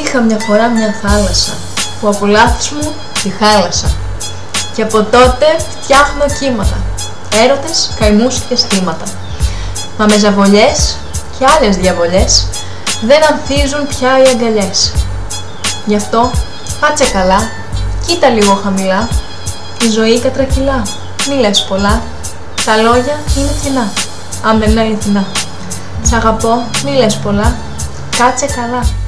Είχα μια φορά μια θάλασσα που από λάθος μου τη χάλασα και από τότε φτιάχνω κύματα, έρωτες, καημούς και στήματα. Μα με ζαβολιές και άλλες διαβολές δεν ανθίζουν πια οι αγκαλιές. Γι' αυτό κάτσε καλά, κοίτα λίγο χαμηλά, η ζωή κατρακυλά, μη λες πολλά, τα λόγια είναι φθηνά, αν δεν είναι αληθινά. Σ' αγαπώ, μη λες πολλά, κάτσε καλά.